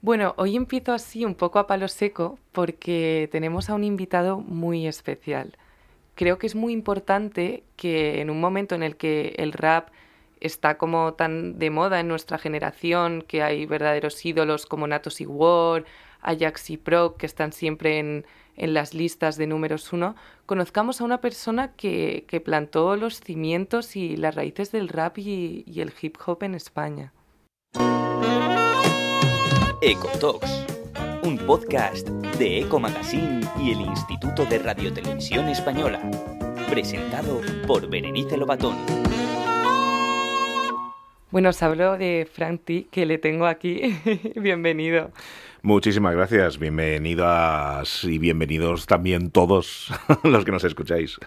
Bueno, hoy empiezo así un poco a palo seco porque tenemos a un invitado muy especial. Creo que es muy importante que en un momento en el que el rap está como tan de moda en nuestra generación, que hay verdaderos ídolos como Natos y War, Ajax y Pro, que están siempre en, en las listas de números uno, conozcamos a una persona que, que plantó los cimientos y las raíces del rap y, y el hip hop en España. Ecotalks, un podcast de Eco Magazine y el Instituto de Radiotelevisión Española, presentado por Berenice Lobatón. Bueno, os hablo de Frank T, que le tengo aquí. Bienvenido. Muchísimas gracias, bienvenidas y bienvenidos también todos los que nos escucháis.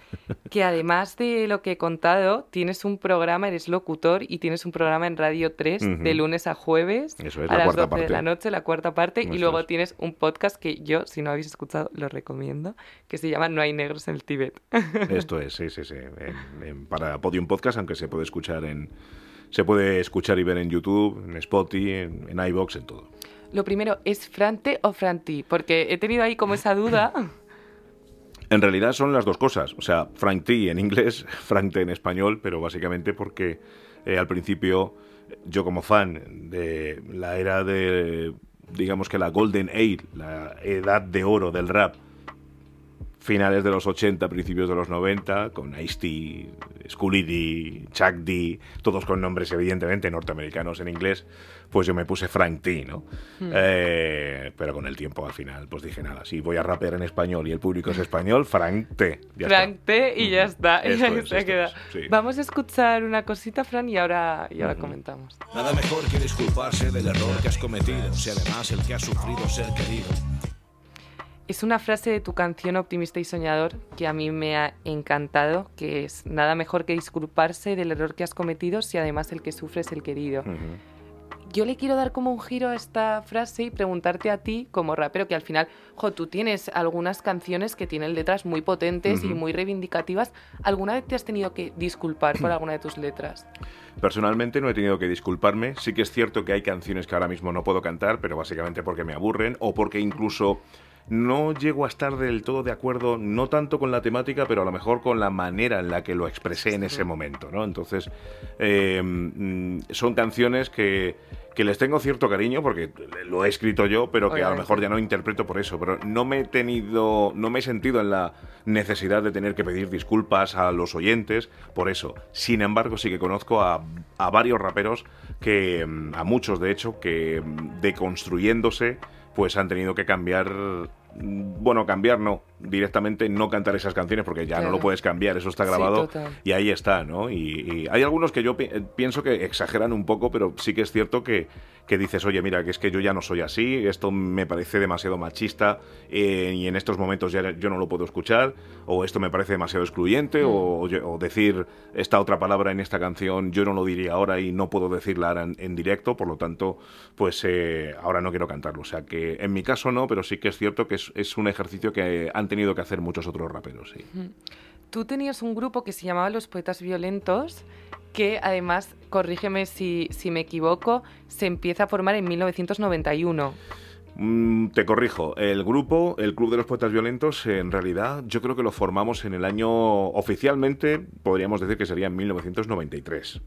Que además de lo que he contado, tienes un programa, eres locutor y tienes un programa en Radio 3 Ujú. de lunes a jueves Eso es, a la las cuarta 12 de parte. la noche, la cuarta parte, y luego es. tienes un podcast que yo, si no habéis escuchado, lo recomiendo, que se llama No hay negros en el Tíbet. Esto es, sí, sí, sí. en- en- para Podium Podcast, aunque se puede escuchar en. Se puede escuchar y ver en YouTube, en Spotify, en, en iBox, en todo. Lo primero, ¿es Frante o Franti? Porque he tenido ahí como esa duda. En realidad son las dos cosas. O sea, Frank T en inglés, Frank T en español, pero básicamente porque eh, al principio yo como fan de la era de, digamos que la Golden Age, la edad de oro del rap, finales de los 80, principios de los 90, con Ice-T, Schoolie D, Chuck D, todos con nombres evidentemente norteamericanos en inglés, pues yo me puse Frank T, ¿no? Eh, pero con el tiempo al final, pues dije nada, si voy a rapear en español y el público es español, Frank T. ya Frank está. T y ya está. Esto Ahí es, se esto queda. es, sí. Vamos a escuchar una cosita, Fran, y ahora, y ahora comentamos. Nada mejor que disculparse del error que has cometido, si además el que ha sufrido ser querido. Es una frase de tu canción Optimista y Soñador que a mí me ha encantado, que es nada mejor que disculparse del error que has cometido si además el que sufre es el querido. Yo le quiero dar como un giro a esta frase y preguntarte a ti, como rapero, que al final, jo, tú tienes algunas canciones que tienen letras muy potentes y muy reivindicativas. ¿Alguna vez te has tenido que disculpar por alguna de tus letras? Personalmente no he tenido que disculparme. Sí que es cierto que hay canciones que ahora mismo no puedo cantar, pero básicamente porque me aburren o porque incluso no llego a estar del todo de acuerdo, no tanto con la temática, pero a lo mejor con la manera en la que lo expresé en ese momento, ¿no? Entonces, eh, mm, son canciones que, que les tengo cierto cariño porque lo he escrito yo, pero que a lo mejor ya no interpreto por eso. Pero no me he tenido, no me he sentido en la necesidad de tener que pedir disculpas a los oyentes por eso. Sin embargo, sí que conozco a, a varios raperos que, mm, a muchos de hecho, que mm, deconstruyéndose, pues han tenido que cambiar. Mm, Bueno, cambiar no, directamente no cantar esas canciones porque ya no lo puedes cambiar, eso está grabado y ahí está, ¿no? Y, y hay algunos que yo pi- eh, pienso que exageran un poco, pero sí que es cierto que, que dices, oye, mira, que es que yo ya no soy así, esto me parece demasiado machista eh, y en estos momentos ya yo no lo puedo escuchar, o esto me parece demasiado excluyente, o, oye, o decir esta otra palabra en esta canción yo no lo diría ahora y no puedo decirla ahora en, en directo, por lo tanto, pues eh, ahora no quiero cantarlo. O sea que en mi caso no, pero sí que es cierto que es, es un ejercicio que han tenido que hacer muchos otros raperos, sí. Tú tenías un grupo que se llamaba Los Poetas Violentos, que además, corrígeme si, si me equivoco, se empieza a formar en 1991. Mm, te corrijo, el grupo, el Club de los Poetas Violentos, en realidad yo creo que lo formamos en el año, oficialmente podríamos decir que sería en 1993.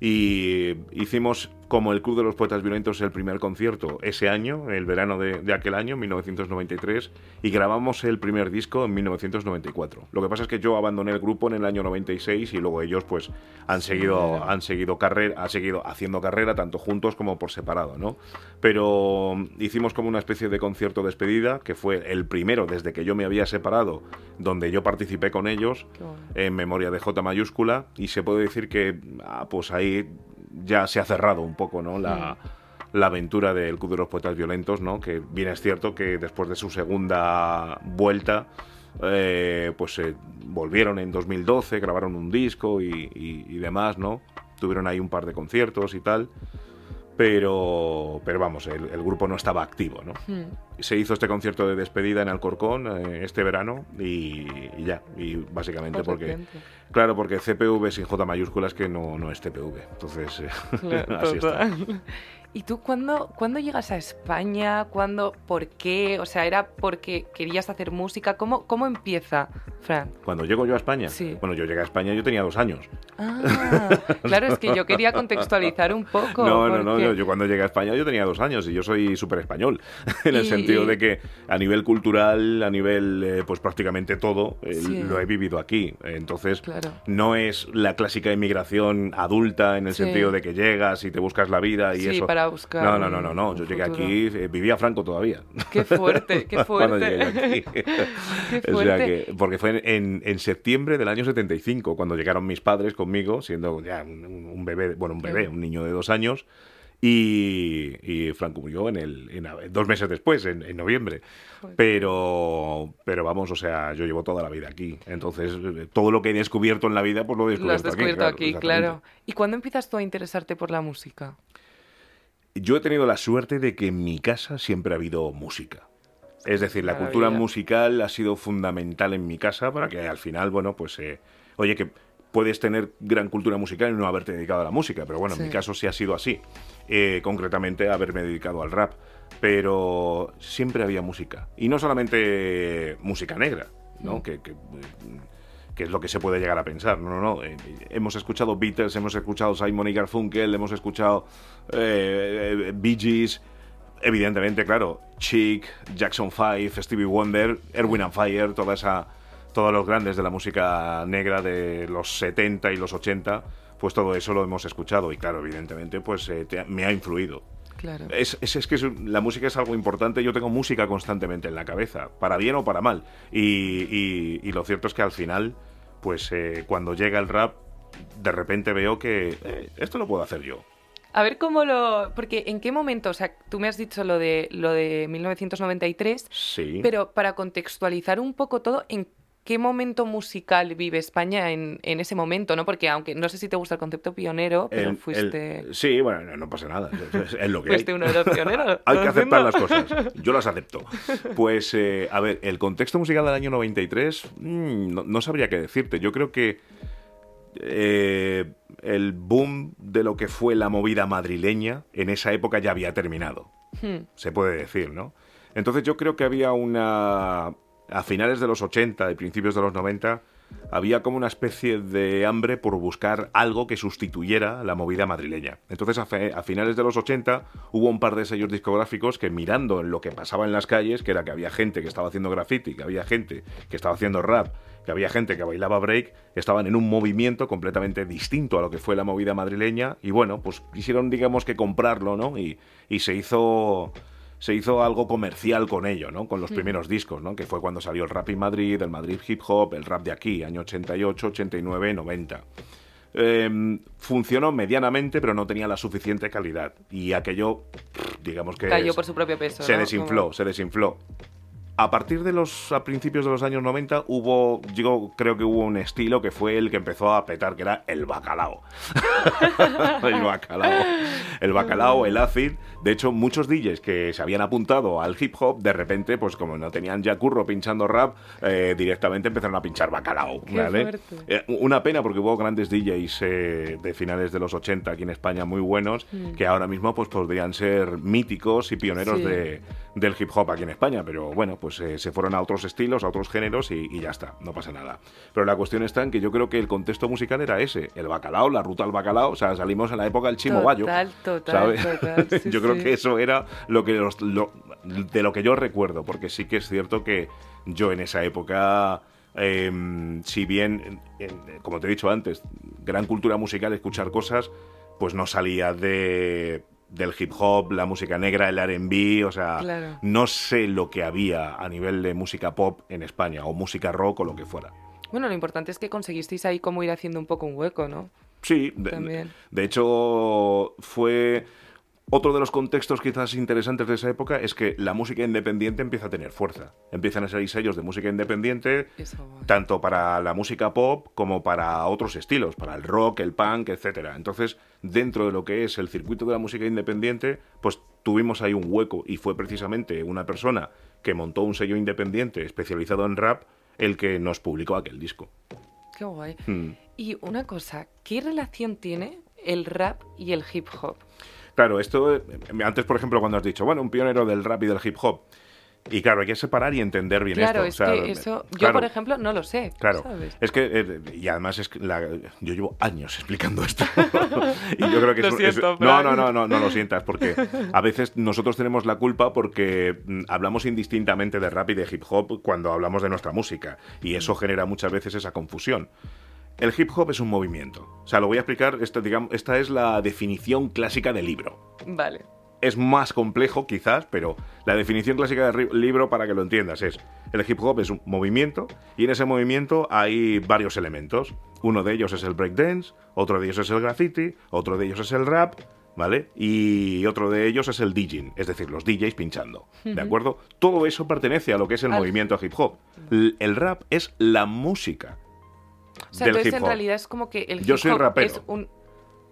Y hicimos como el Club de los Poetas Violentos el primer concierto ese año, el verano de, de aquel año, 1993, y grabamos el primer disco en 1994. Lo que pasa es que yo abandoné el grupo en el año 96 y luego ellos pues han seguido, claro. han seguido carrera, han seguido haciendo carrera tanto juntos como por separado, ¿no? Pero hicimos como una especie de concierto despedida, que fue el primero desde que yo me había separado, donde yo participé con ellos bueno. en memoria de J mayúscula y se puede decir que ah, pues ahí ya se ha cerrado un poco no la, la aventura del Club de los Poetas Violentos no que bien es cierto que después de su segunda vuelta eh, pues eh, volvieron en 2012 grabaron un disco y, y- y demás no tuvieron ahí un par de conciertos y tal pero pero vamos el, el grupo no estaba activo no Hmm. se hizo este concierto de despedida en Alcorcón eh, este verano y, y ya y básicamente porque. Claro, porque CPV sin J mayúsculas que no, no es TPV. Entonces, Claro, así está. ¿Y tú cuándo, cuándo llegas a España? ¿Cuándo? ¿Por qué? O sea, ¿era porque querías hacer música? ¿Cómo, cómo empieza, Fran? Cuando llego yo a España. Sí. Bueno, yo llegué a España, yo tenía dos años. Ah, claro, es que yo quería contextualizar un poco. No, no, no, yo, yo cuando llegué a España yo tenía dos años y yo soy súper español, en el Y- sentido de que a nivel cultural, a nivel, eh, pues prácticamente todo, eh, Sí. lo he vivido aquí. Entonces, Claro. no es la clásica inmigración adulta en el Sí. sentido de que llegas y te buscas la vida y Sí, eso. para buscar No, no, no, no, no. Yo llegué futuro. aquí, eh, vivía Franco todavía. Qué fuerte, qué Cuando fuerte. llegué aquí. Qué O sea fuerte. que, porque fue en, en septiembre del año 75, cuando llegaron mis padres conmigo, siendo ya un, un bebé, bueno, un bebé, un niño de dos años, y, y Franco murió en el, en dos meses después, en, en noviembre. Pero, pero vamos, o sea, yo llevo toda la vida aquí. Entonces, todo lo que he descubierto en la vida, pues lo he Lo has descubierto, descubierto aquí, claro. exactamente. ¿Y cuándo empiezas tú a interesarte por la música? Yo he tenido la suerte de que en mi casa siempre ha habido música. Es decir, la cultura musical ha sido fundamental en mi casa para que al final, bueno, pues, eh, oye, que puedes tener gran cultura musical y no haberte dedicado a la música, pero bueno, Sí. en mi caso sí ha sido así. Eh, concretamente, haberme dedicado al rap. Pero siempre había música. Y no solamente música negra, ¿no? Mm. Que, que, eh, que es lo que se puede llegar a pensar. No, no, no. Eh, hemos escuchado Beatles, hemos escuchado Simon y Garfunkel, hemos escuchado eh, eh, Bee Gees, evidentemente, claro, Chic, Jackson 5, Stevie Wonder, Erwin and Fire, toda esa, todos los grandes de la música negra de los 70 y los 80, pues todo eso lo hemos escuchado y claro, evidentemente, pues eh, me ha influido. Claro. Es, es, es que es- la música es algo importante. Yo tengo música constantemente en la cabeza, para bien o para mal. Y, y- y lo cierto es que al final, pues eh, cuando llega el rap, de repente veo que eh, esto lo puedo hacer yo. A ver cómo lo... Porque en qué momento, o sea, tú me has dicho lo de, lo de 1993, Sí. pero para contextualizar un poco todo, ¿en qué momento musical vive España en, en ese momento? ¿no? Porque aunque no sé si te gusta el concepto pionero, pero El- fuiste... el- sí, bueno, no, no pasa nada. Es, lo que Fuiste hay. uno de los pioneros. Hay que aceptar las cosas. Yo las acepto. Pues, eh, a ver, el contexto musical del año 93, mm, no, no sabría qué decirte. Yo creo que eh, el boom de lo que fue la movida madrileña en esa época ya había terminado. Hmm, se puede decir, ¿no? Entonces yo creo que había una... A finales de los 80 y principios de los 90, había como una especie de hambre por buscar algo que sustituyera la movida madrileña. Entonces a, finales de los 80 hubo un par de sellos discográficos que mirando en lo que pasaba en las calles, que era que había gente que estaba haciendo graffiti, que había gente que estaba haciendo rap, que había gente que bailaba break, estaban en un movimiento completamente distinto a lo que fue la movida madrileña y bueno, pues quisieron digamos que comprarlo, ¿no? Y, y se hizo se hizo algo comercial con ello, ¿no? Con los primeros discos, ¿no? Que fue cuando salió el rap en Madrid, el Madrid hip hop, el rap de aquí, año 88, 89, 90. Eh, funcionó medianamente, pero no tenía la suficiente calidad. Y aquello, digamos que... Cayó es- por su propio peso. se ¿no? desinfló, Como- se desinfló. A partir de los a principios de los años 90 hubo, yo creo que hubo un estilo que fue el que empezó a petar, que era el bacalao. el bacalao. El bacalao, el acid. De hecho, muchos DJs que se habían apuntado al hip hop, de repente, pues como no tenían ya curro pinchando rap, eh, directamente empezaron a pinchar bacalao. Qué ¿vale? Eh, una pena porque hubo grandes DJs eh, de finales de los 80 aquí en España muy buenos, que ahora mismo pues podrían ser míticos y pioneros Sí. de, del hip hop aquí en España, pero bueno, pues eh, se fueron a otros estilos, a otros géneros y, y ya está, no pasa nada. Pero la cuestión está en que yo creo que el contexto musical era ese, el bacalao, la ruta al bacalao, o sea, salimos en la época del chimo bayo. Total, total, ¿sabes? total, sí, yo creo que eso era lo que los- lo- de lo que yo recuerdo, porque sí que es cierto que yo en esa época, em, si bien, en- en- como te he dicho antes, gran cultura musical, escuchar cosas, pues no salía de del hip hop, la música negra, el R&B, o sea, Claro. no sé lo que había a nivel de música pop en España o música rock o lo que fuera. Bueno, lo importante es que conseguisteis ahí como ir haciendo un poco un hueco, ¿no? Sí, de, hecho fue otro de los contextos quizás interesantes de esa época es que la música independiente empieza a tener fuerza. Empiezan a salir sellos de música independiente tanto para la música pop como para otros estilos, para el rock, el punk, etcétera. Entonces, dentro de lo que es el circuito de la música independiente, pues tuvimos ahí un hueco y fue precisamente una persona que montó un sello independiente especializado en rap el que nos publicó aquel disco. Qué guay. Hmm. Y una cosa, ¿qué relación tiene el rap y el hip hop? Claro, esto, eh, antes, por ejemplo, cuando has dicho, bueno, un pionero del rap y del hip hop, y claro, hay que separar y entender bien Claro, esto. es o sea, que eso, yo por ejemplo no lo sé. Claro, ¿sabes? es que, eh, y además es que la- yo llevo años explicando esto. y yo creo que Lo es, no, no, no, no, no lo sientas, porque a veces nosotros tenemos la culpa porque mm, hablamos indistintamente de rap y de hip hop cuando hablamos de nuestra música, y eso genera muchas veces esa confusión. El hip hop es un movimiento. O sea, lo voy a explicar, esto, digamos, esta es la definición clásica del libro Vale. es más complejo quizás, pero la definición clásica del ri- libro para que lo entiendas es el hip hop es un movimiento y en ese movimiento hay varios elementos. Uno de ellos es el breakdance, otro de ellos es el graffiti, otro de ellos es el rap, ¿vale? Y otro de ellos es el DJing, es decir, los DJs pinchando, ¿de acuerdo? Todo eso pertenece a lo que es el Al- movimiento hip hop. L- el rap es la música. O sea, del entonces hip en realidad es como que el Yo hip soy hop rapero. es un...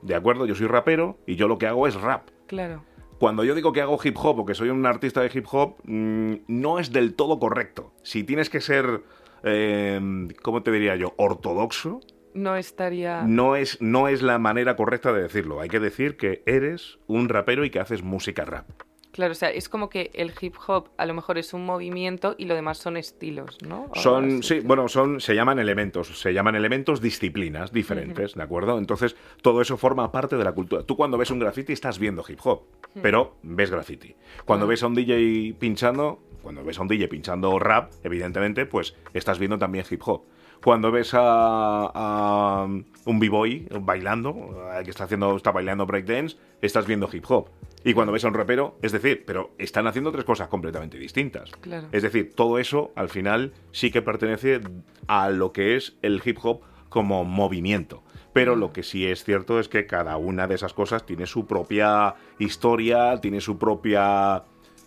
¿De acuerdo? Yo soy rapero y yo lo que hago es rap. Claro. cuando yo digo que hago hip hop o que soy un artista de hip hop, mm, no es del todo correcto. Si tienes que ser, eh, ¿cómo te diría yo? Ortodoxo, No estaría... no es, no es la manera correcta de decirlo. Hay que decir que eres un rapero y que haces música rap. Claro, o sea, es como que el hip hop a lo mejor es un movimiento y lo demás son estilos, ¿no? O Son, sí, bueno, son, se llaman elementos, se llaman elementos disciplinas diferentes, ¿de acuerdo? Entonces, todo eso forma parte de la cultura. Tú cuando ves un graffiti estás viendo hip hop, pero ves graffiti. Cuando ves a un DJ pinchando, cuando ves a un DJ pinchando rap, evidentemente, pues estás viendo también hip hop. Cuando ves a, a un b-boy bailando, eh, que está haciendo, está bailando breakdance, estás viendo hip hop. Y cuando ves a un rapero, es decir, pero están haciendo tres cosas completamente distintas. Claro. Es decir, todo eso al final sí que pertenece a lo que es el hip hop como movimiento. Pero lo que sí es cierto es que cada una de esas cosas tiene su propia historia, tiene su propia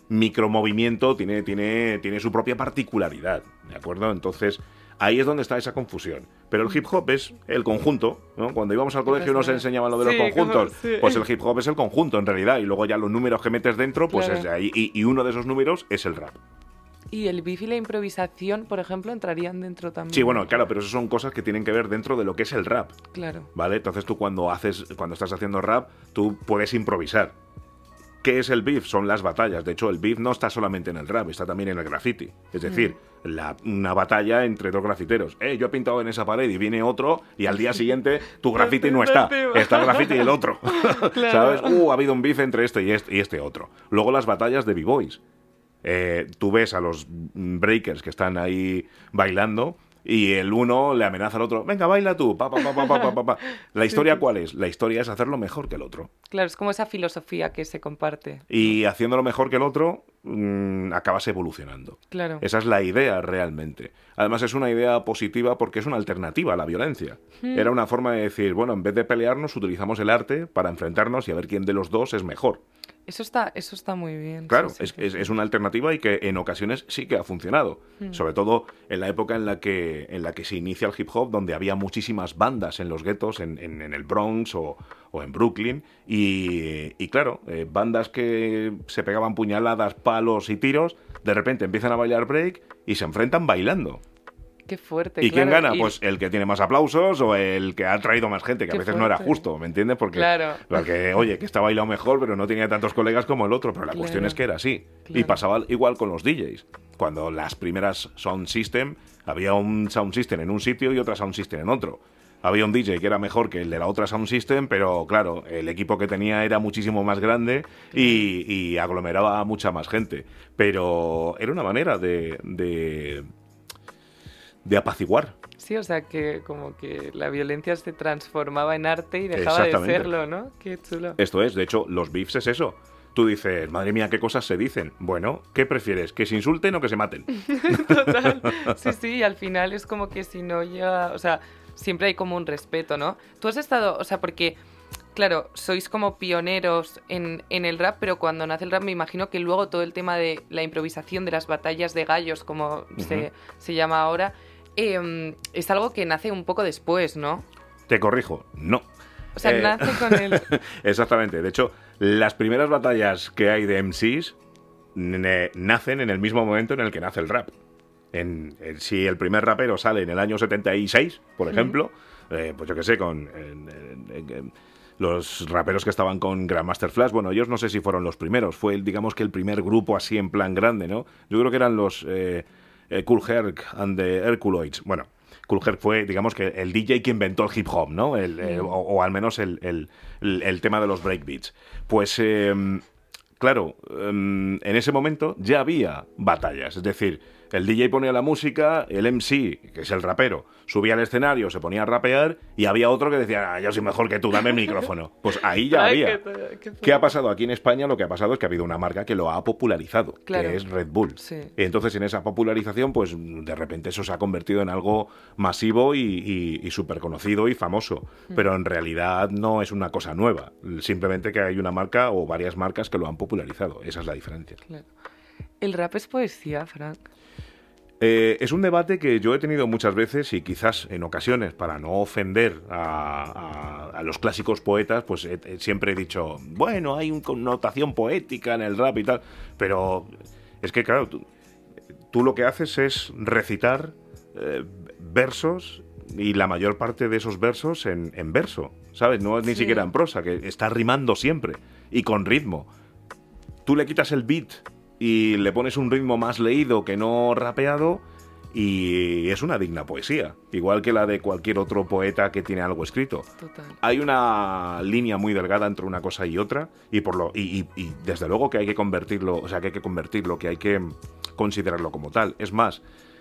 micromovimiento, tiene, tiene, tiene su propia particularidad, ¿de acuerdo? Entonces, ahí es donde está esa confusión. Pero el hip hop es el conjunto, ¿no? Cuando íbamos al colegio nos enseñaban lo de los como- conjuntos. sí. Pues el hip hop es el conjunto en realidad, y luego ya los números que metes dentro, pues Claro. es de ahí. Y, y uno de esos números es el rap. Y el beef y la improvisación, por ejemplo, entrarían dentro también. Sí, bueno, claro, pero eso son cosas que tienen que ver dentro de lo que es el rap, Claro. ¿vale? Entonces tú cuando haces, cuando estás haciendo rap, tú puedes improvisar. ¿Qué es el beef? Son las batallas. De hecho, el beef no está solamente en el rap, está también en el graffiti. Es decir, la- una batalla entre dos grafiteros. Eh, yo he pintado en esa pared y viene otro y al día siguiente tu graffiti no está. Está el graffiti y el otro. ¿Sabes? Uh, ha habido un beef entre este y este, y este otro. Luego las batallas de b-boys. Eh, tú ves a los breakers que están ahí bailando y el uno le amenaza al otro, venga, baila tú, pa, pa, pa, ¿La historia cuál es? La historia es hacerlo mejor que el otro. Claro, es como esa filosofía que se comparte. Y haciéndolo mejor que el otro, mm, acabas evolucionando. Claro. Esa es la idea realmente. Además es una idea positiva porque es una alternativa a la violencia. Hmm. Era una forma de decir, bueno, en vez de pelearnos, utilizamos el arte para enfrentarnos y a ver quién de los dos es mejor. Eso está, eso está muy bien. Claro, sí, sí, es, sí, es- una alternativa y que en ocasiones sí que ha funcionado. Sobre todo en la época en la que, en la que se inicia el hip hop, donde había muchísimas bandas en los guetos, en, en- en el Bronx o, o en Brooklyn. Y, y claro, eh, bandas que se pegaban puñaladas, palos y tiros, de repente empiezan a bailar break y se enfrentan bailando. Qué fuerte. ¿Y quién gana? y- Pues el que tiene más aplausos o el que ha traído más gente, que a veces no era justo, ¿me entiendes? Porque, Claro. porque, oye, que está bailado mejor, pero no tenía tantos colegas como el otro. Pero la cuestión es que era así. Y pasaba igual con los DJs. Cuando las primeras Sound System, había un Sound System en un sitio y otra Sound System en otro. Había un DJ que era mejor que el de la otra Sound System, pero claro, el equipo que tenía era muchísimo más grande y, y aglomeraba a mucha más gente. Pero era una manera de, de, de apaciguar. Sí, o sea, que como que la violencia se transformaba en arte y dejaba de serlo, ¿no? Qué chulo. Esto es, de hecho, los beefs es eso. Tú dices, madre mía, qué cosas se dicen. Bueno, ¿qué prefieres? ¿Que se insulten o que se maten? Total. Sí, sí, y al final es como que si no llega, o sea, siempre hay como un respeto, ¿no? Tú has estado, o sea, porque, claro, sois como pioneros en, en el rap, pero cuando nace el rap me imagino que luego todo el tema de la improvisación, de las batallas de gallos, como se, se llama ahora, em, es algo que nace un poco después, ¿no? Te corrijo, no. O sea, Eh, nace con el... Exactamente. De hecho, las primeras batallas que hay de MCs nacen en el mismo momento en el que nace el rap. En, en- si el primer rapero sale en el año 76, por ejemplo, eh, pues yo qué sé, con... en- los raperos que estaban con Grandmaster Flash, bueno, ellos no sé si fueron los primeros, fue digamos que el primer grupo así en plan grande, ¿no? Yo creo que eran los eh, eh, Cool Herc and the Herculoids. Bueno, Cool Herc fue, digamos que el DJ que inventó el hip hop, ¿no? El, eh, o, o al menos el, el- el- el tema de los breakbeats. Pues, em, claro, em, en ese momento ya había batallas, es decir, el DJ ponía la música, el MC, que es el rapero, subía al escenario, se ponía a rapear y había otro que decía, ah, yo soy mejor que tú, dame el micrófono. Pues ahí ya Ay, había. qué- qué ¿Qué ha pasado aquí en España? Lo que ha pasado es que ha habido una marca que lo ha popularizado, Claro. que es Red Bull. Sí. Y entonces en esa popularización, pues de repente eso se ha convertido en algo masivo y, y, súper conocido y famoso. Mm. Pero en realidad no es una cosa nueva. Simplemente que hay una marca o varias marcas que lo han popularizado. Esa es la diferencia. Claro. El rap es poesía, Frank. Eh, es un debate que yo he tenido muchas veces y quizás en ocasiones, para no ofender a, a- a los clásicos poetas, pues siempre he dicho, bueno, hay una connotación poética en el rap y tal, pero es que claro, tú, tú lo que haces es recitar eh, versos y la mayor parte de esos versos en, en verso, ¿sabes? No es ni Sí. siquiera en prosa, que está rimando siempre y con ritmo tú le quitas el beat y le pones un ritmo más leído que no rapeado y es una digna poesía, igual que la de cualquier otro poeta que tiene algo escrito. Total. Hay una línea muy delgada entre una cosa y otra y por lo y, y- y desde luego que hay que convertirlo, o sea, que hay que convertirlo, que hay que considerarlo como tal. Es más,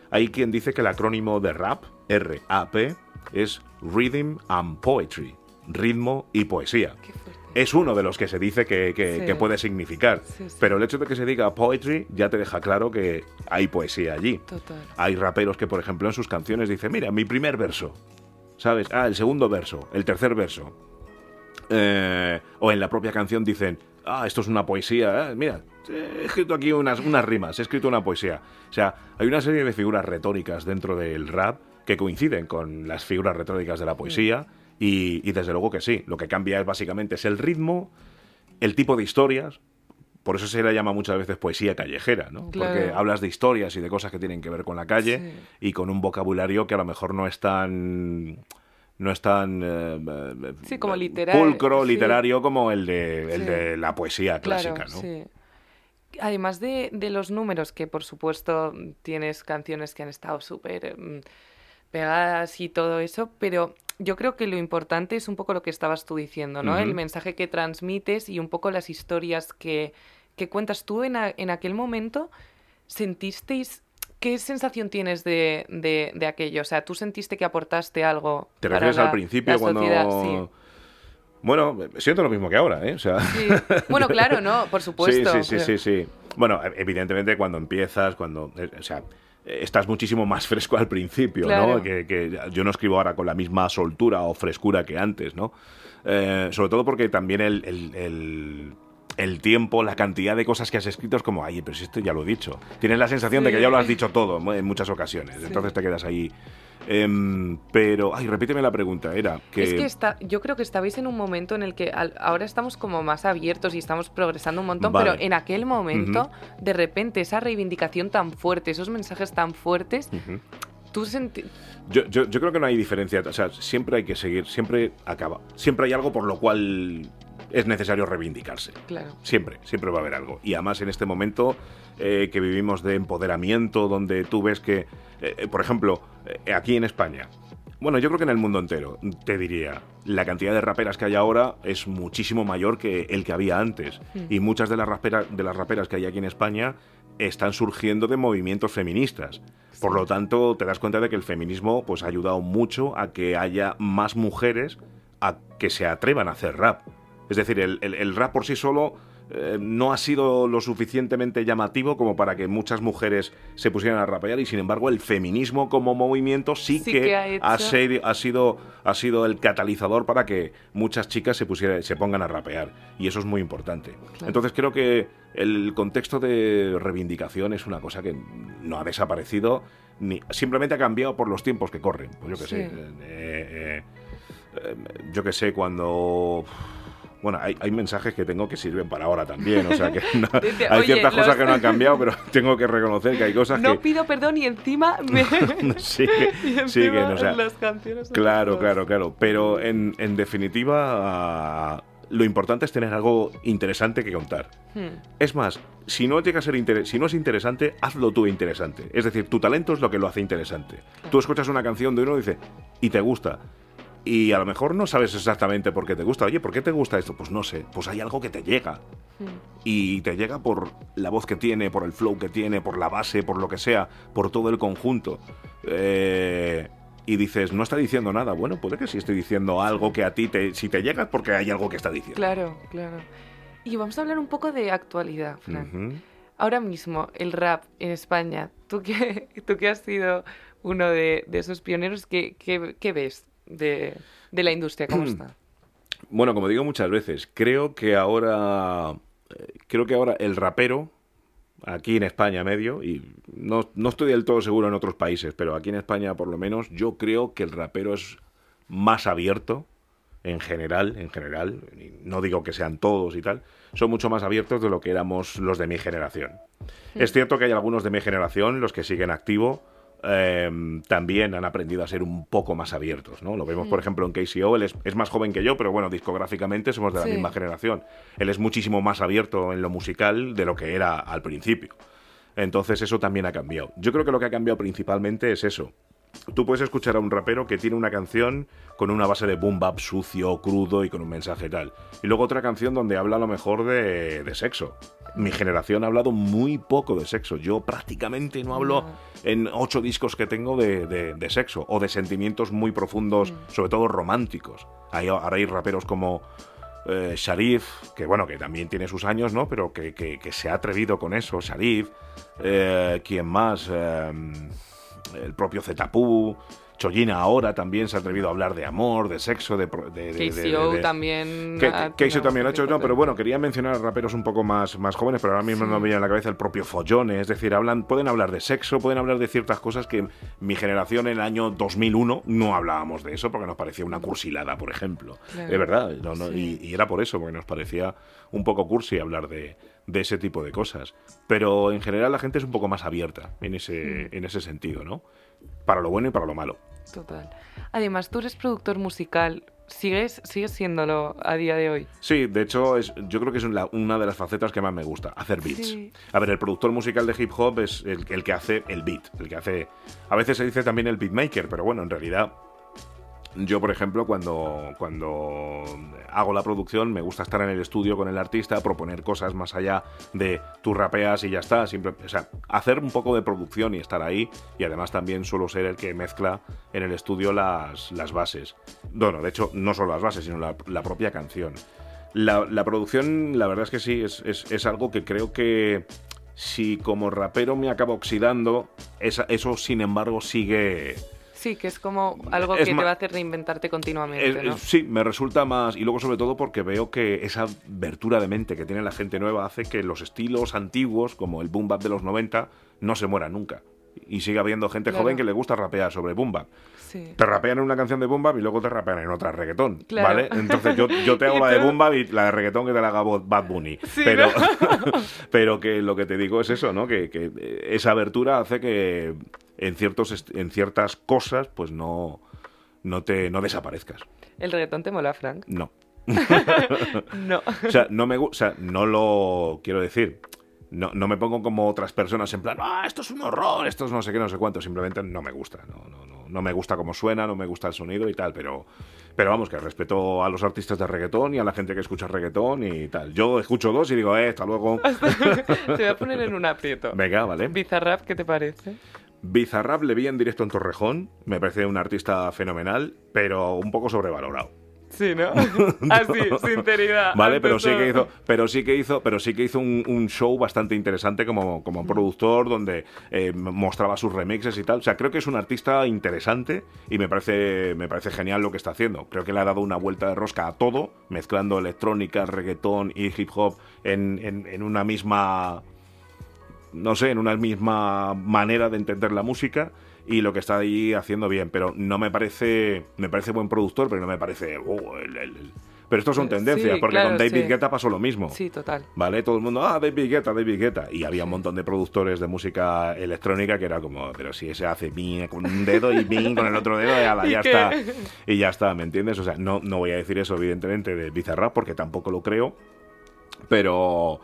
hay quien dice que el acrónimo de rap, R-A-P, es Rhythm and Poetry, ritmo y poesía Qué. Es uno de los que se dice que, que- Sí. que puede significar. Sí, sí. Pero el hecho de que se diga poetry ya te deja claro que hay poesía allí. Total. Hay raperos que, por ejemplo, en sus canciones dicen, mira, mi primer verso, ¿sabes? Ah, el segundo verso, el tercer verso. Eh, o en la propia canción dicen, ah, esto es una poesía, eh, mira, he escrito aquí unas, unas rimas, he escrito una poesía. O sea, hay una serie de figuras retóricas dentro del rap que coinciden con las figuras retóricas de la poesía y, y desde luego que sí, lo que cambia es básicamente es el ritmo, el tipo de historias, por eso se le llama muchas veces poesía callejera, ¿no? Claro. Porque hablas de historias y de cosas que tienen que ver con la calle Sí. y con un vocabulario que a lo mejor no es tan no es tan eh, Sí, como literal, pulcro sí. literario como el de el Sí. de la poesía clásica, Claro, ¿no? sí. Además de, de los números, que por supuesto tienes canciones que han estado súper mm, pegadas y todo eso, pero yo creo que lo importante es un poco lo que estabas tú diciendo, ¿no? El mensaje que transmites y un poco las historias que, que cuentas tú en, a- en aquel momento. ¿Sentisteis qué sensación tienes de, de, de aquello? O sea, ¿tú sentiste que aportaste algo? Te refieres la- al principio cuando? Sí. Bueno, siento lo mismo que ahora, ¿eh? O sea, Sí. Bueno, claro, no, por supuesto. Sí, sí, sí, sí, sí. Bueno, evidentemente cuando empiezas, cuando, eh, o sea, estás muchísimo más fresco al principio, Claro. ¿no? Que, que yo no escribo ahora con la misma soltura o frescura que antes, ¿no? Eh, sobre todo porque también el, el- el- el tiempo, la cantidad de cosas que has escrito es como, ay, pero si esto ya lo he dicho. Tienes la sensación de que ya lo has dicho todo en muchas ocasiones. Entonces te quedas ahí. Em, pero, ay, repíteme la pregunta. Era que... Es que está, yo creo que estabais en un momento en el que al- ahora estamos como más abiertos y estamos progresando un montón, Vale. pero en aquel momento, de repente, esa reivindicación tan fuerte, esos mensajes tan fuertes, tú Yo, yo, yo creo que no hay diferencia. O sea, siempre hay que seguir, siempre acaba. Siempre hay algo por lo cual es necesario reivindicarse. Claro. Siempre, siempre va a haber algo. Y además en este momento eh, que vivimos de empoderamiento, donde tú ves que, eh, eh, por ejemplo, eh, aquí en España, bueno, yo creo que en el mundo entero, te diría, la cantidad de raperas que hay ahora es muchísimo mayor que el que había antes. Y muchas de las, raperas, de las raperas que hay aquí en España están surgiendo de movimientos feministas. Por lo tanto, te das cuenta de que el feminismo pues, ha ayudado mucho a que haya más mujeres a que se atrevan a hacer rap. Es decir, el, el- el rap por sí solo eh, no ha sido lo suficientemente llamativo como para que muchas mujeres se pusieran a rapear y sin embargo el feminismo como movimiento sí, Sí que, que ha ha, sido, ha sido el catalizador para que muchas chicas se, se pongan a rapear y eso es muy importante. Claro. Entonces creo que el contexto de reivindicación es una cosa que no ha desaparecido, ni simplemente ha cambiado por los tiempos que corren. Pues yo que Sí. sé, eh, eh, yo que sé, cuando Bueno, hay, hay mensajes que tengo que sirven para ahora también, o sea que no- Dice, hay "Oye, ciertas los- cosas que no han cambiado, pero tengo que reconocer que hay cosas No que... pido perdón y encima me... sí, y que, encima sí, que, o sea, las canciones... son Claro, claro, claro. Pero en, en definitiva, lo importante es tener algo interesante que contar. Hmm. Es más, si no llega a ser inter- si no es interesante, hazlo tú interesante. Es decir, tu talento es lo que lo hace interesante. Tú escuchas una canción de uno y dices, y te gusta. Y a lo mejor no sabes exactamente por qué te gusta. Oye, ¿por qué te gusta esto? Pues no sé. Pues hay algo que te llega. Hmm. Y te llega por la voz que tiene, por el flow que tiene, por la base, por lo que sea, por todo el conjunto. Eh, y dices, no está diciendo nada. Bueno, puede que sí esté diciendo algo que a ti te, si te llega es porque hay algo que está diciendo. Claro, claro. Y vamos a hablar un poco de actualidad, Fran. Ujú. Ahora mismo, el rap en España, tú que, tú que has sido uno de, de esos pioneros, ¿qué, qué- qué ves de, de la industria? ¿Cómo está? Bueno, como digo muchas veces, creo que ahora eh, creo que ahora el rapero aquí en España medio y no, no estoy del todo seguro en otros países, pero aquí en España por lo menos yo creo que el rapero es más abierto en general, en general, no digo que sean todos y tal, son mucho más abiertos de lo que éramos los de mi generación. Es cierto que hay algunos de mi generación, los que siguen activo, eh, también han aprendido a ser un poco más abiertos, ¿no? Lo vemos, por ejemplo, en KCO, él es, es más joven que yo, pero bueno, discográficamente somos de la Sí. misma generación. Él es muchísimo más abierto en lo musical de lo que era al principio. Entonces eso también ha cambiado. Yo creo que lo que ha cambiado principalmente es eso. Tú puedes escuchar a un rapero que tiene una canción con una base de boom bap sucio, crudo y con un mensaje tal. Y luego otra canción donde habla a lo mejor de, de sexo. Mi generación ha hablado muy poco de sexo. Yo prácticamente no hablo No. en ocho discos que tengo de, de- de sexo o de sentimientos muy profundos, sobre todo románticos. Hay, ahora hay raperos como eh, Sharif, que bueno, que también tiene sus años, ¿no? Pero que, que- que se ha atrevido con eso. Sharif, eh, ¿quién más? Eh, el propio Zetapú. Chollina ahora también se ha atrevido a hablar de amor, de sexo, de... pro- de, de- también... ha tenido también ha hecho, bastante no, pero bueno, quería mencionar raperos un poco más, más jóvenes, pero ahora mismo Sí. no me viene a la cabeza el propio Follone, es decir, hablan, pueden hablar de sexo, pueden hablar de ciertas cosas que mi generación en el año 2001 no hablábamos de eso porque nos parecía una cursilada, por ejemplo. Claro. Es verdad, no, no, Sí. y, y era por eso, porque nos parecía un poco cursi hablar de, de ese tipo de cosas. Pero en general la gente es un poco más abierta en ese, en ese sentido, ¿no? Para lo bueno y para lo malo. Total. Además, tú eres productor musical. ¿Sigues, sigues siéndolo a día de hoy? Sí, de hecho, es, yo creo que es una de las facetas que más me gusta, hacer beats. Sí. A ver, el productor musical de hip hop es el, el que hace el beat, el que hace... A veces se dice también el beatmaker, pero bueno, en realidad... Yo, por ejemplo, cuando, cuando hago la producción, me gusta estar en el estudio con el artista, proponer cosas más allá de tú rapeas y ya está. O sea, hacer un poco de producción y estar ahí. Y además también suelo ser el que mezcla en el estudio las, las bases. Bueno, de hecho, no solo las bases, sino la, propia canción. La, la producción, la verdad es que sí, es, es- algo que creo que si como rapero me acaba oxidando, eso sin embargo sigue... Sí, que es como algo Es que te va a hacer reinventarte continuamente, Es- ¿no? sí, me resulta más. Y luego, sobre todo, porque veo que esa abertura de mente que tiene la gente nueva hace que los estilos antiguos, como el boom bap de los 90, no se mueran nunca. Y sigue habiendo gente Claro. joven que le gusta rapear sobre boom bap. Sí. Te rapean en una canción de boom bap y luego te rapean en otra reggaetón, Claro. ¿vale? Entonces yo, yo te hago la de bap y la de reggaetón que te la haga Bad Bunny. Sí, pero, ¿no? pero que lo que te digo es eso, ¿no? Que, que esa abertura hace que en, ciertos en ciertas cosas pues no, no, te, no desaparezcas. ¿El reggaetón te mola, Frank? No. No. O sea, no me gu- o sea, no lo quiero decir. No, no me pongo como otras personas en plan, ah, esto es un horror, esto es no sé qué, no sé cuánto. Simplemente no me gusta. No, no, no, no me gusta cómo suena, no me gusta el sonido y tal, pero, pero vamos, que respeto a los artistas de reggaetón y a la gente que escucha reggaetón y tal. Yo escucho dos y digo, eh, hasta luego. te voy a poner en un aprieto. Venga, vale. Bizarrap, ¿qué te parece? Bizarrap le vi en directo en Torrejón, me parece un artista fenomenal, pero un poco sobrevalorado. Sí, ¿no? Así, sinceridad. Vale, pero sí que hizo, pero sí que hizo, pero sí que hizo un, un show bastante interesante como, como productor, donde eh, mostraba sus remixes y tal. O sea, creo que es un artista interesante y me parece, me parece genial lo que está haciendo. Creo que le ha dado una vuelta de rosca a todo, mezclando electrónica, reggaetón y hip hop en, en- en una misma no sé, en una misma manera de entender la música y lo que está ahí haciendo bien, pero no me parece, me parece buen productor, pero no me parece oh, el, el- el- Pero estos son Sí, tendencias, porque claro, con David sí. Guetta pasó lo mismo. Sí, total. ¿Vale? Todo el mundo, ah, David Guetta, David Guetta. Y había un montón de productores de música electrónica que era como, pero si ese hace mi con un dedo y mi con el otro dedo, y ala, ¿Y ya qué? está. Y ya está, ¿me entiendes? O sea, no, no voy a decir eso, evidentemente, de Bizarrap, porque tampoco lo creo. Pero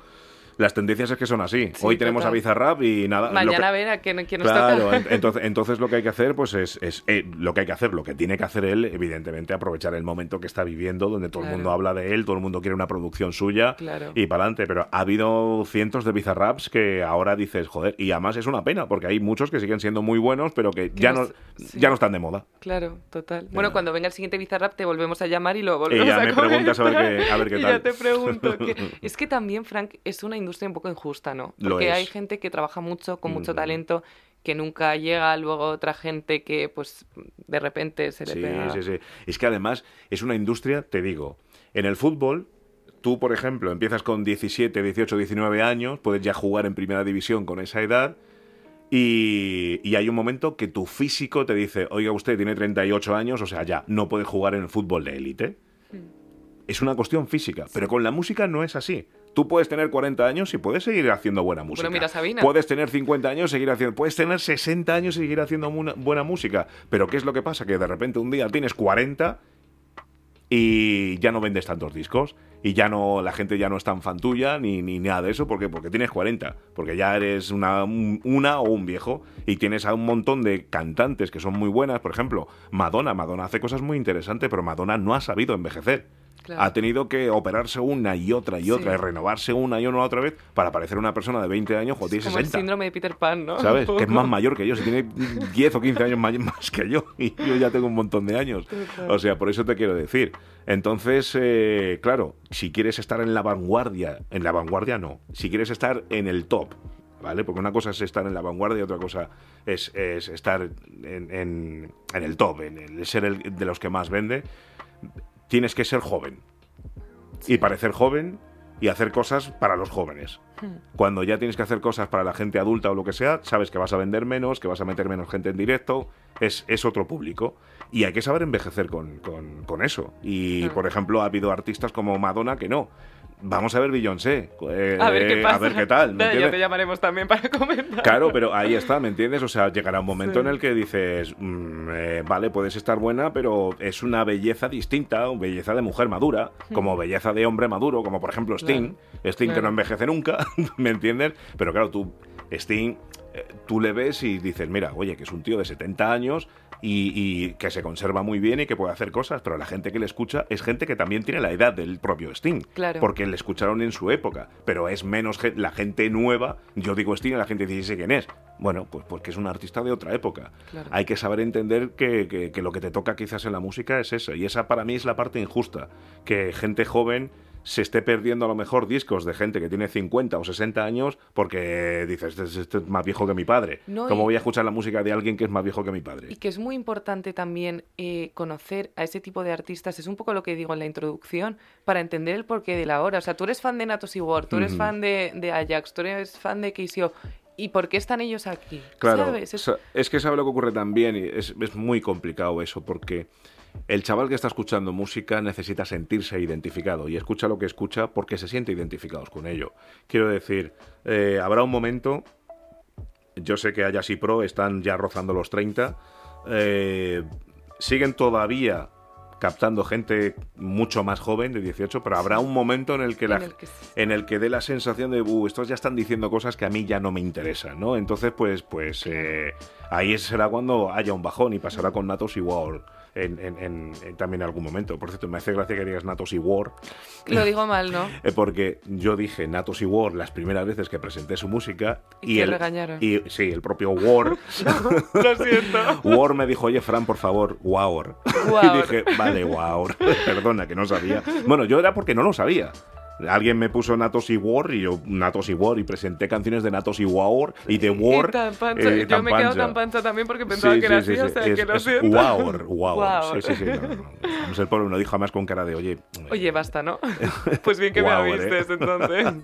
las tendencias es que son así. Sí, Hoy tenemos total. a Bizarrap y nada. Mañana que- a ver a quién, quién nos Claro, toca. en- entonces, entonces lo que hay que hacer, pues es, es, eh, lo que hay que hacer, lo que tiene que hacer él, evidentemente, aprovechar el momento que está viviendo, donde todo Claro. el mundo habla de él, todo el mundo quiere una producción suya Claro. y para adelante. Pero ha habido cientos de bizarraps que ahora dices, joder, y además es una pena, porque hay muchos que siguen siendo muy buenos, pero que ya no sí. ya no están de moda. Claro, total. Bueno, cuando venga el siguiente Bizarrap te volvemos a llamar y lo volvemos ya a me preguntas a ver qué- a ver qué Y tal. ya te pregunto. que- Es que también, Frank, es una industria un poco injusta, ¿no? Porque hay gente que trabaja mucho, con mucho Mm. talento, que nunca llega, luego otra gente que, pues, de repente se le Sí, pega... sí, sí. Es que además es una industria, te digo, en el fútbol, tú, por ejemplo, empiezas con 17, 18, 19 años, puedes ya jugar en primera división con esa edad. Y, y hay un momento que tu físico te dice, oiga, usted tiene 38 años, o sea, ya, no puede jugar en el fútbol de élite. Es una cuestión física, pero con la música no es así. Tú puedes tener 40 años y puedes seguir haciendo buena música. mira, Sabina. Puedes tener 50 años y seguir haciendo. Puedes tener 60 años y seguir haciendo buena música. Pero ¿qué es lo que pasa? Que de repente un día tienes 40 y ya no vendes tantos discos. Y ya no, la gente ya no es tan fan tuya ni, ni nada de eso. ¿Por qué? Porque tienes 40. Porque ya eres una, un- una o un viejo. Y tienes a un montón de cantantes que son muy buenas. Por ejemplo, Madonna. Madonna hace cosas muy interesantes, pero Madonna no ha sabido envejecer. Claro. Ha tenido que operarse una y otra y otra Sí. y renovarse una y una otra vez para parecer una persona de 20 años cuando tiene Como el 60. síndrome de Peter Pan, ¿no? ¿Sabes? Que es más mayor que yo. Si tiene 10 o 15 años más que yo. Y yo ya tengo un montón de años. O sea, por eso te quiero decir. Entonces, eh, claro, si quieres estar en la vanguardia, en la vanguardia no. Si quieres estar en el top, ¿vale? Porque una cosa es estar en la vanguardia y otra cosa es, es estar en, en- en el top, en el ser el de los que más vende. Tienes que ser joven. Y parecer joven y hacer cosas para los jóvenes. Hmm. Cuando ya tienes que hacer cosas para la gente adulta o lo que sea, sabes que vas a vender menos, que vas a meter menos gente en directo, es, es otro público. Y hay que saber envejecer con, con- con eso. Y, Claro. por ejemplo, ha habido artistas como Madonna que no. Vamos a ver Beyoncé. eh, A ver qué pasa. A ver qué tal. ¿me Ya, te llamaremos también para comentar. Claro, pero ahí está, ¿me entiendes? O sea, llegará un momento Sí. en el que dices, mm, eh, vale, puedes estar buena, pero es una belleza distinta, una belleza de mujer madura, como belleza de hombre maduro, como por ejemplo Sting. Sting que claro. no envejece nunca, ¿me entiendes? Pero claro, tú, Sting, eh, tú le ves y dices, mira, oye, que es un tío de 70 años y, y que se conserva muy bien y que puede hacer cosas, pero la gente que le escucha es gente que también tiene la edad del propio Sting. Claro. Porque le escucharon en su época, pero es menos la gente nueva. Yo digo Sting y la gente dice quién es. Bueno, pues porque es un artista de otra época. Claro. Hay que saber entender que, que- que lo que te toca quizás en la música es eso. Y esa para mí es la parte injusta. Que gente joven se esté perdiendo a lo mejor discos de gente que tiene 50 o 60 años porque dices, este, es- este es más viejo que mi padre. No, ¿Cómo voy a escuchar la música de alguien que es más viejo que mi padre? Y que es muy importante también eh, conocer a ese tipo de artistas, es un poco lo que digo en la introducción, para entender el porqué de la hora. O sea, tú eres fan de Natos y Ward, tú eres fan de, de Ajax, tú eres fan de KCO. ¿Y por qué están ellos aquí? Claro, ¿Sabes? Es- es que sabe lo que ocurre también y es, es muy complicado eso porque el chaval que está escuchando música necesita sentirse identificado y escucha lo que escucha porque se siente identificado con ello. Quiero decir, eh, habrá un momento, yo sé que Ayas y Pro están ya rozando los 30, eh, siguen todavía captando gente mucho más joven de 18, pero habrá un momento en el que la, En el que sí. en el que dé la sensación de, uh, estos ya están diciendo cosas que a mí ya no me interesan, ¿no? Entonces, pues, pues eh, ahí será cuando haya un bajón y pasará con Natos y War en, en- en- en también en algún momento. Por cierto, me hace gracia que digas Natos y War, Lo digo mal, ¿no? eh, porque yo dije Natos y War las primeras veces que presenté su música Y te el, regañaron. y sí, el propio War, Lo siento. War me dijo, oye, Fran, por favor, Wow. Guaur. Y dije, vale, Wow. Perdona, que no sabía. Bueno, yo era porque no lo sabía. Alguien me puso Natos y War y yo Natos y War y presenté canciones de Natos y War y de War. Y tan pancha. eh, yo tan me he quedado tan pancha también porque pensaba Sí, que era sí, así, o sí. sea, Es- que lo es siento. Sí, sí, sí. no, no, no. Vamos, el pobre lo dijo además con cara de, oye. Oye, basta, ¿no? Pues bien que me ¿eh? avistes, entonces.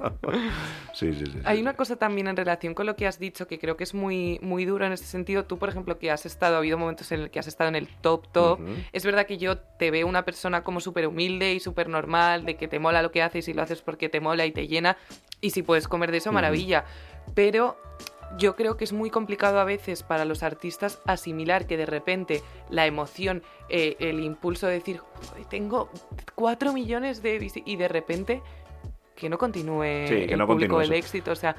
Sí, sí, sí. Hay una cosa también en relación con lo que has dicho que creo que es muy, muy duro en ese sentido. Tú, por ejemplo, que has estado, ha habido momentos en el que has estado en el top top. Es verdad que yo te veo una persona como súper humilde y súper normal, de que te mola lo que haces y lo haces porque te mola y te llena. Y si puedes comer de eso, maravilla. Pero yo creo que es muy complicado a veces para los artistas asimilar que de repente la emoción, eh, el impulso de decir, "Joder, tengo cuatro millones de vis-", y de repente que no continúe Sí, que el no público continúe el eso. éxito. O sea,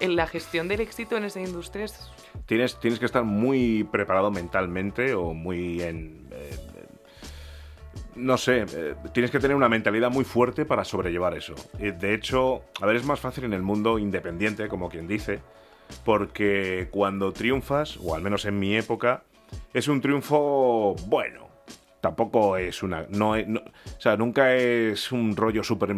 en la gestión del éxito en esa industria es... Tienes, tienes que estar muy preparado mentalmente o muy en... eh, no sé, eh, tienes que tener una mentalidad muy fuerte para sobrellevar eso. Y, De hecho, a ver, es más fácil en el mundo independiente, como quien dice, porque cuando triunfas, o al menos en mi época, es un triunfo bueno. Tampoco es una... No, es- no- o sea, nunca es un rollo súper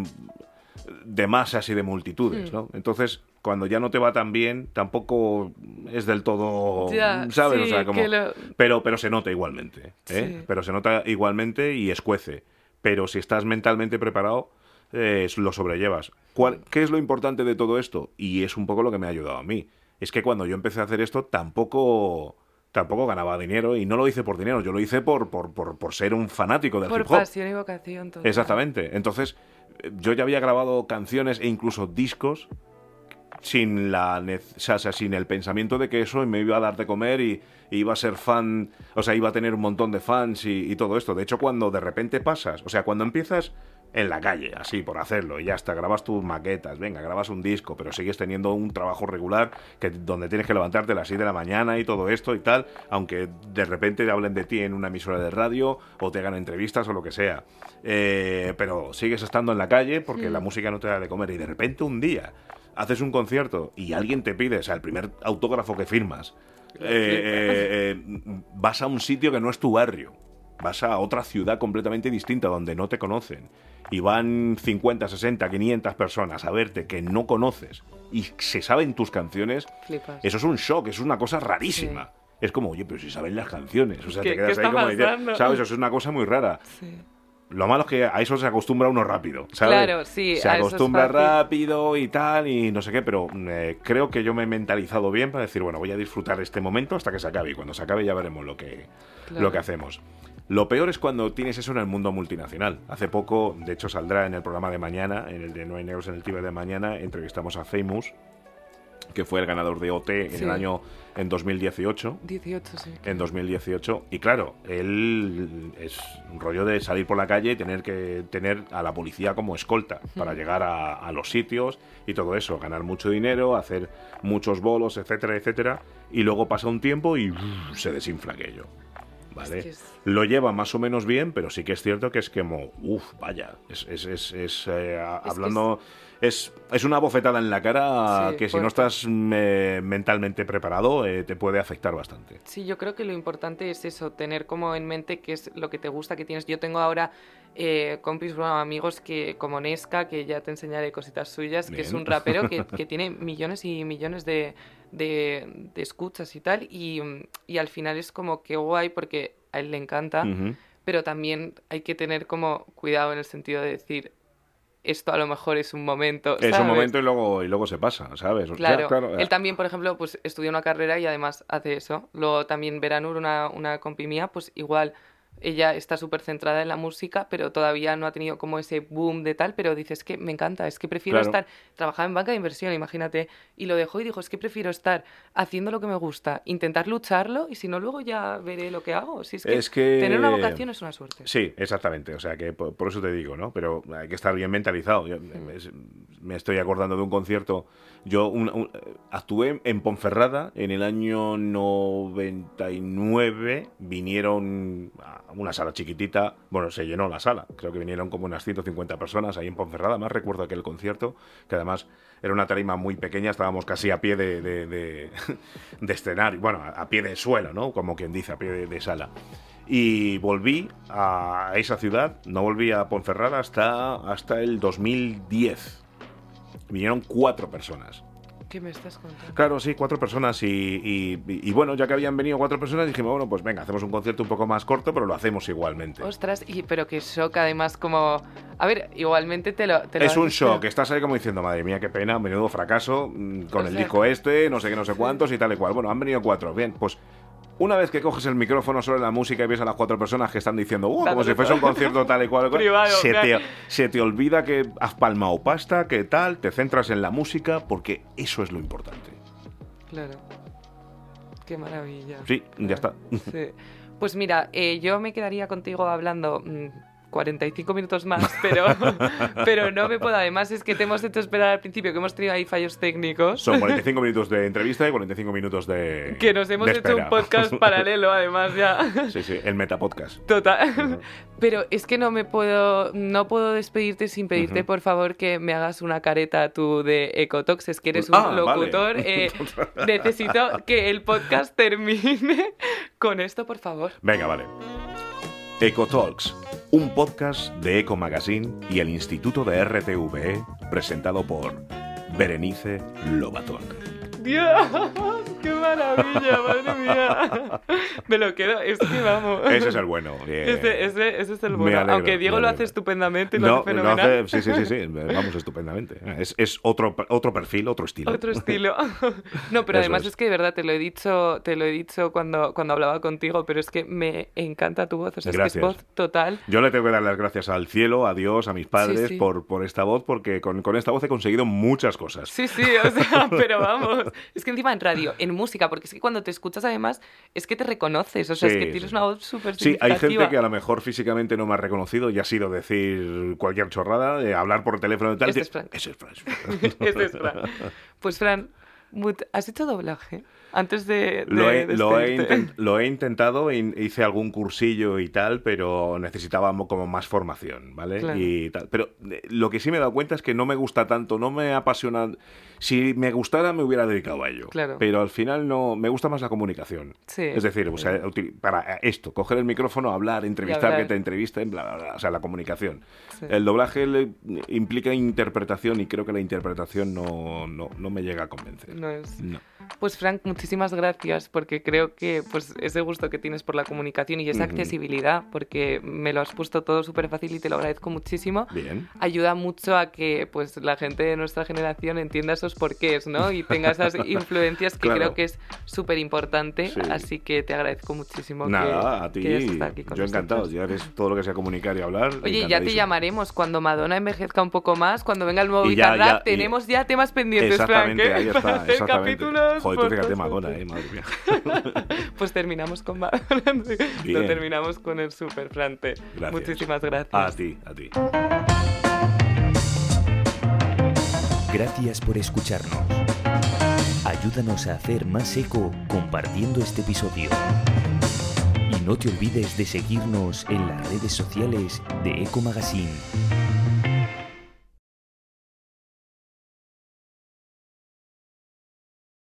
de masas y de multitudes, Hmm. ¿no? Entonces, cuando ya no te va tan bien, tampoco es del todo, Ya, ¿sabes? o sea, como, lo- pero, pero se nota igualmente, ¿eh? Sí. Pero se nota igualmente y escuece. Pero si estás mentalmente preparado, eh, lo sobrellevas. ¿Cuál- ¿Qué es lo importante de todo esto? Y es un poco lo que me ha ayudado a mí. Es que cuando yo empecé a hacer esto, tampoco tampoco ganaba dinero y no lo hice por dinero, yo lo hice por, por, por, por ser un fanático del Por hip hop. pasión y vocación. total. Exactamente. Entonces, yo ya había grabado canciones e incluso discos sin la o sea, sin el pensamiento de que eso me iba a dar de comer y, y iba a ser fan, o sea, iba a tener un montón de fans y, y todo esto. De hecho, cuando de repente pasas, o sea, cuando empiezas en la calle, así por hacerlo, y ya está, grabas tus maquetas, venga, grabas un disco, pero sigues teniendo un trabajo regular que donde tienes que levantarte a las 6 de la mañana y todo esto y tal, aunque de repente hablen de ti en una emisora de radio o te hagan entrevistas o lo que sea. Eh, pero sigues estando en la calle porque la música no te da de comer y de repente un día haces un concierto y alguien te pide, o sea, el primer autógrafo que firmas, eh, eh, eh, vas a un sitio que no es tu barrio, vas a otra ciudad completamente distinta donde no te conocen y van 50, 60, 500 personas a verte que no conoces y se saben tus canciones, Flipas. eso es un shock, es una cosa rarísima. Sí. Es como, oye, pero si saben las canciones. O sea, ¿Qué- te quedas ahí como diciendo? ¿sabes? Eso es una cosa muy rara. Sí. Lo malo es que a eso se acostumbra uno rápido, ¿sabes? Claro, sí, Se acostumbra rápido y tal, y no sé qué, pero eh, creo que yo me he mentalizado bien para decir, bueno, voy a disfrutar este momento hasta que se acabe, y cuando se acabe ya veremos lo que, Claro. lo que hacemos. Lo peor es cuando tienes eso en el mundo multinacional. Hace poco, de hecho, saldrá en el programa de mañana, en el de No hay negros en el Tíbet de mañana, entrevistamos a Famous, que fue el ganador de OT en Sí. el año en 2018 18, sí. en 2018 y claro, él es un rollo de salir por la calle y tener que tener a la policía como escolta para llegar a, a los sitios y todo eso, ganar mucho dinero, hacer muchos bolos, etcétera, etcétera, y luego pasa un tiempo y se desinfla aquello. ¿Vale? Es que es- Lo lleva más o menos bien, pero sí que es cierto que es como, uff, vaya, es, es, es, es, eh, hablando, es, es una bofetada en la cara Sí, que si no estás eh, mentalmente preparado eh, te puede afectar bastante. Sí, yo creo que lo importante es eso, tener como en mente qué es lo que te gusta, que tienes. Yo tengo ahora eh, compis, bueno, amigos que como Nesca, que ya te enseñaré cositas suyas, que es un rapero que, que tiene millones y millones de, de, de escuchas y tal, y, y al final es como que guay porque a él le encanta, pero también hay que tener como cuidado en el sentido de decir, esto a lo mejor es un momento. Es un momento y luego, y luego se pasa, ¿sabes? O sea, Claro, eh, él también, por ejemplo, pues estudia una carrera y además hace eso. Luego también Veranur, una, una compi mía, pues igual ella está súper centrada en la música, pero todavía no ha tenido como ese boom de tal, pero dice, es que me encanta, es que prefiero Claro. estar, trabajaba en banca de inversión, imagínate, y lo dejó y dijo, es que prefiero estar haciendo lo que me gusta, intentar lucharlo y si no, luego ya veré lo que hago. Si es que, Es que- tener una vocación es una suerte. Sí, exactamente. O sea, que por, por eso te digo, ¿no? Pero hay que estar bien mentalizado. Yo, es- me estoy acordando de un concierto. Yo un- un- actué en Ponferrada en el año 99. Vinieron a una sala chiquitita. Bueno, se llenó la sala. Creo que vinieron como unas 150 personas ahí en Ponferrada. Más recuerdo aquel concierto, que además era una tarima muy pequeña. Estábamos casi a pie de, de, escenario. Bueno, a, a pie de suelo, ¿no? Como quien dice, a pie de, de sala. Y volví a esa ciudad, no volví a Ponferrada hasta, hasta el 2010. Vinieron cuatro personas. ¿Qué me estás contando? Claro, sí, cuatro personas y, y- y bueno, ya que habían venido cuatro personas, dijimos, bueno, pues venga, hacemos un concierto un poco más corto, pero lo hacemos igualmente. Ostras, y, pero qué shock, además, como... A ver, igualmente te lo... te lo Es un shock, estás ahí como diciendo, madre mía, qué pena, menudo fracaso, mm, con O el sea, disco este, no sé qué, no sé cuántos y tal y cual. Bueno, han venido cuatro, bien, pues una vez que coges el micrófono sobre la música y ves a las cuatro personas que están diciendo, "Uh, como si fuese un concierto tal y cual, cual", Privado, se, te, se te olvida que has palmado pasta, que tal, te centras en la música, porque eso es lo importante. Claro. Qué maravilla. Sí, ya está. Sí. Pues mira, eh, yo me quedaría contigo hablando mm, 45 minutos más, pero, pero no me puedo. Además, es que te hemos hecho esperar al principio, que hemos tenido ahí fallos técnicos. Son 45 minutos de entrevista y 45 minutos de. que nos hemos de hecho un podcast paralelo, además, ya. Sí, sí, el metapodcast. Total. Pero es que no me puedo, no puedo despedirte sin pedirte, por favor, que me hagas una careta tú de Ecotox. Es que eres un Ah, vale. locutor. eh, necesito que el podcast termine con esto, por favor. Venga, vale. Eco Talks, un podcast de Eco Magazine y el Instituto de RTVE, presentado por Berenice Lobatón. Dios, qué maravilla, madre mía. Me lo quedo, es que vamos. Ese es el bueno. Ese, ese- ese es el bueno. alegro, Aunque Diego lo hace estupendamente, lo No, hace lo fenomenal. hace, sí, sí, sí, sí, vamos estupendamente. Es, es otro, otro perfil, otro estilo. Otro estilo. No, pero Eso además es. es. que de verdad te lo he dicho, te lo he dicho cuando, cuando hablaba contigo, pero es que me encanta tu voz. O sea, es que Gracias. es voz total. Yo le tengo que dar las gracias al cielo, a Dios, a mis padres sí. Por, por esta voz, porque con, con esta voz he conseguido muchas cosas. Sí, sí, o sea, pero vamos. Es que encima en radio, en música, porque es que cuando te escuchas además es que te reconoces. O sea, Sí, es que tienes una voz súper Sí, hay gente que a lo mejor físicamente no me ha reconocido y ha sido decir cualquier chorrada, de hablar por teléfono y tal. Este es Frank. Ese es Fran. Pues Fran, ¿has hecho doblaje? Antes de, de Lo he, lo, he lo intentado, in- hice algún cursillo y tal, pero necesitaba mo- como más formación, ¿vale? Claro. Y tal. Pero eh, lo que sí me he dado cuenta es que no me gusta tanto, no me apasiona. Si me gustara, me hubiera dedicado a ello. Claro. Pero al final no. Me gusta más la comunicación. Sí. Es decir, o sea, para esto, coger el micrófono, hablar, entrevistar, hablar. que te entrevisten, bla, bla, bla. O sea, la comunicación. Sí. El doblaje le- implica interpretación y creo que la interpretación no, no, no me llega a convencer. No es... No. Pues Frank, muchísimas gracias porque creo que pues ese gusto que tienes por la comunicación y esa accesibilidad, porque me lo has puesto todo súper fácil y te lo agradezco muchísimo. Bien. Ayuda mucho a que pues la gente de nuestra generación entienda esos porqués, ¿no? Y tenga esas influencias que Claro. creo que es súper importante. Sí. Así que te agradezco muchísimo. que- Nada, a ti. que estado aquí con Yo encantado. nosotros. Ya eres todo lo que sea comunicar y hablar. Oye, ya te llamaremos cuando Madonna envejezca un poco más, cuando venga el nuevo Bizarrap, y- tenemos ya temas pendientes, Frank, Exactamente, ¿eh? ahí Para está. hacer Exactamente. capítulos Joder, tú fíjate Madonna, eh, madre mía. Pues terminamos con Madonna. Lo terminamos con el super Frante. Gracias. Muchísimas gracias. A ti, a ti. Gracias por escucharnos. Ayúdanos a hacer más eco compartiendo este episodio. Y no te olvides de seguirnos en las redes sociales de Eco Magazine